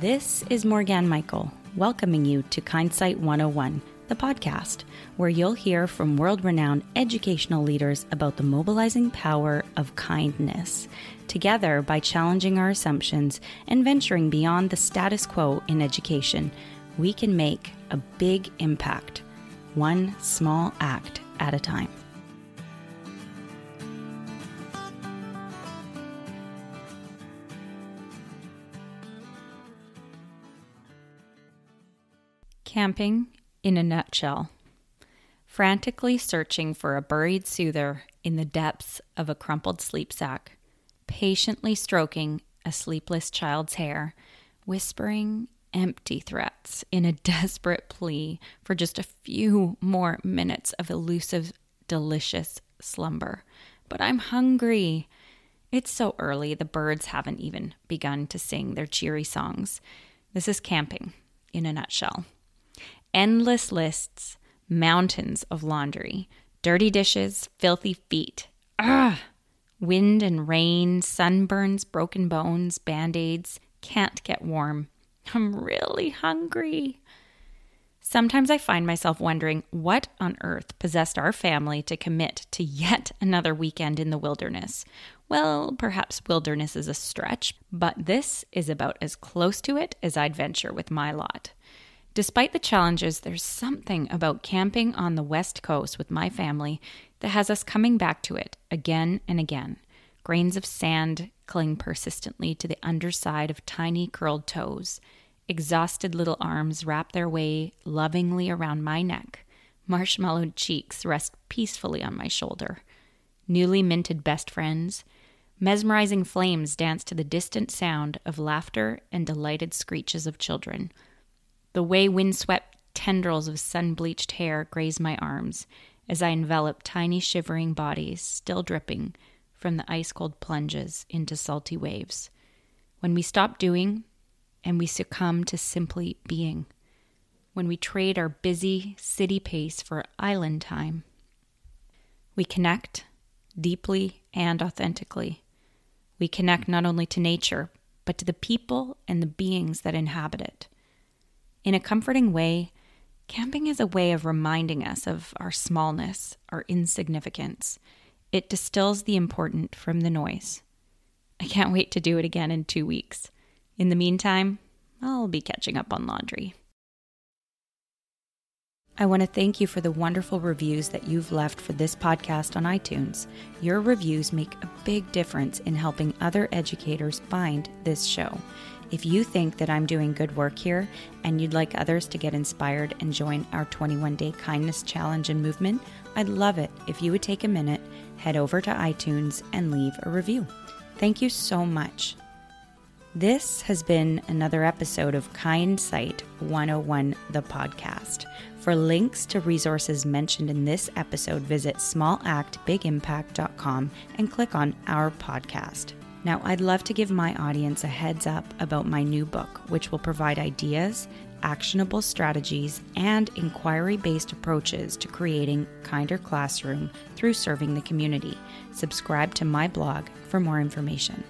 This is Morgan Michael, welcoming you to Kindsight 101, the podcast, where you'll hear from world renowned educational leaders about the mobilizing power of kindness. Together, by challenging our assumptions and venturing beyond the status quo in education, we can make a big impact, one small act at a time. Camping in a nutshell. Frantically searching for a buried soother in the depths of a crumpled sleep sack, patiently stroking a sleepless child's hair, whispering empty threats in a desperate plea for just a few more minutes of elusive, delicious slumber. But I'm hungry. It's so early, the birds haven't even begun to sing their cheery songs. This is camping in a nutshell endless lists, mountains of laundry, dirty dishes, filthy feet. Ugh! Wind and rain, sunburns, broken bones, band aids, can't get warm. I'm really hungry. Sometimes I find myself wondering what on earth possessed our family to commit to yet another weekend in the wilderness. Well, perhaps wilderness is a stretch, but this is about as close to it as I'd venture with my lot. Despite the challenges, there's something about camping on the West Coast with my family that has us coming back to it again and again. Grains of sand cling persistently to the underside of tiny curled toes. Exhausted little arms wrap their way lovingly around my neck. Marshmallowed cheeks rest peacefully on my shoulder. Newly minted best friends. Mesmerizing flames dance to the distant sound of laughter and delighted screeches of children. The way windswept tendrils of sun bleached hair graze my arms as I envelop tiny shivering bodies still dripping from the ice cold plunges into salty waves. When we stop doing and we succumb to simply being. When we trade our busy city pace for island time. We connect deeply and authentically. We connect not only to nature, but to the people and the beings that inhabit it. In a comforting way, camping is a way of reminding us of our smallness, our insignificance. It distills the important from the noise. I can't wait to do it again in two weeks. In the meantime, I'll be catching up on laundry. I want to thank you for the wonderful reviews that you've left for this podcast on iTunes. Your reviews make a big difference in helping other educators find this show. If you think that I'm doing good work here and you'd like others to get inspired and join our 21 day kindness challenge and movement, I'd love it if you would take a minute, head over to iTunes, and leave a review. Thank you so much. This has been another episode of Kind Sight 101, the podcast. For links to resources mentioned in this episode, visit smallactbigimpact.com and click on our podcast. Now, I'd love to give my audience a heads up about my new book, which will provide ideas, actionable strategies, and inquiry based approaches to creating kinder classroom through serving the community. Subscribe to my blog for more information.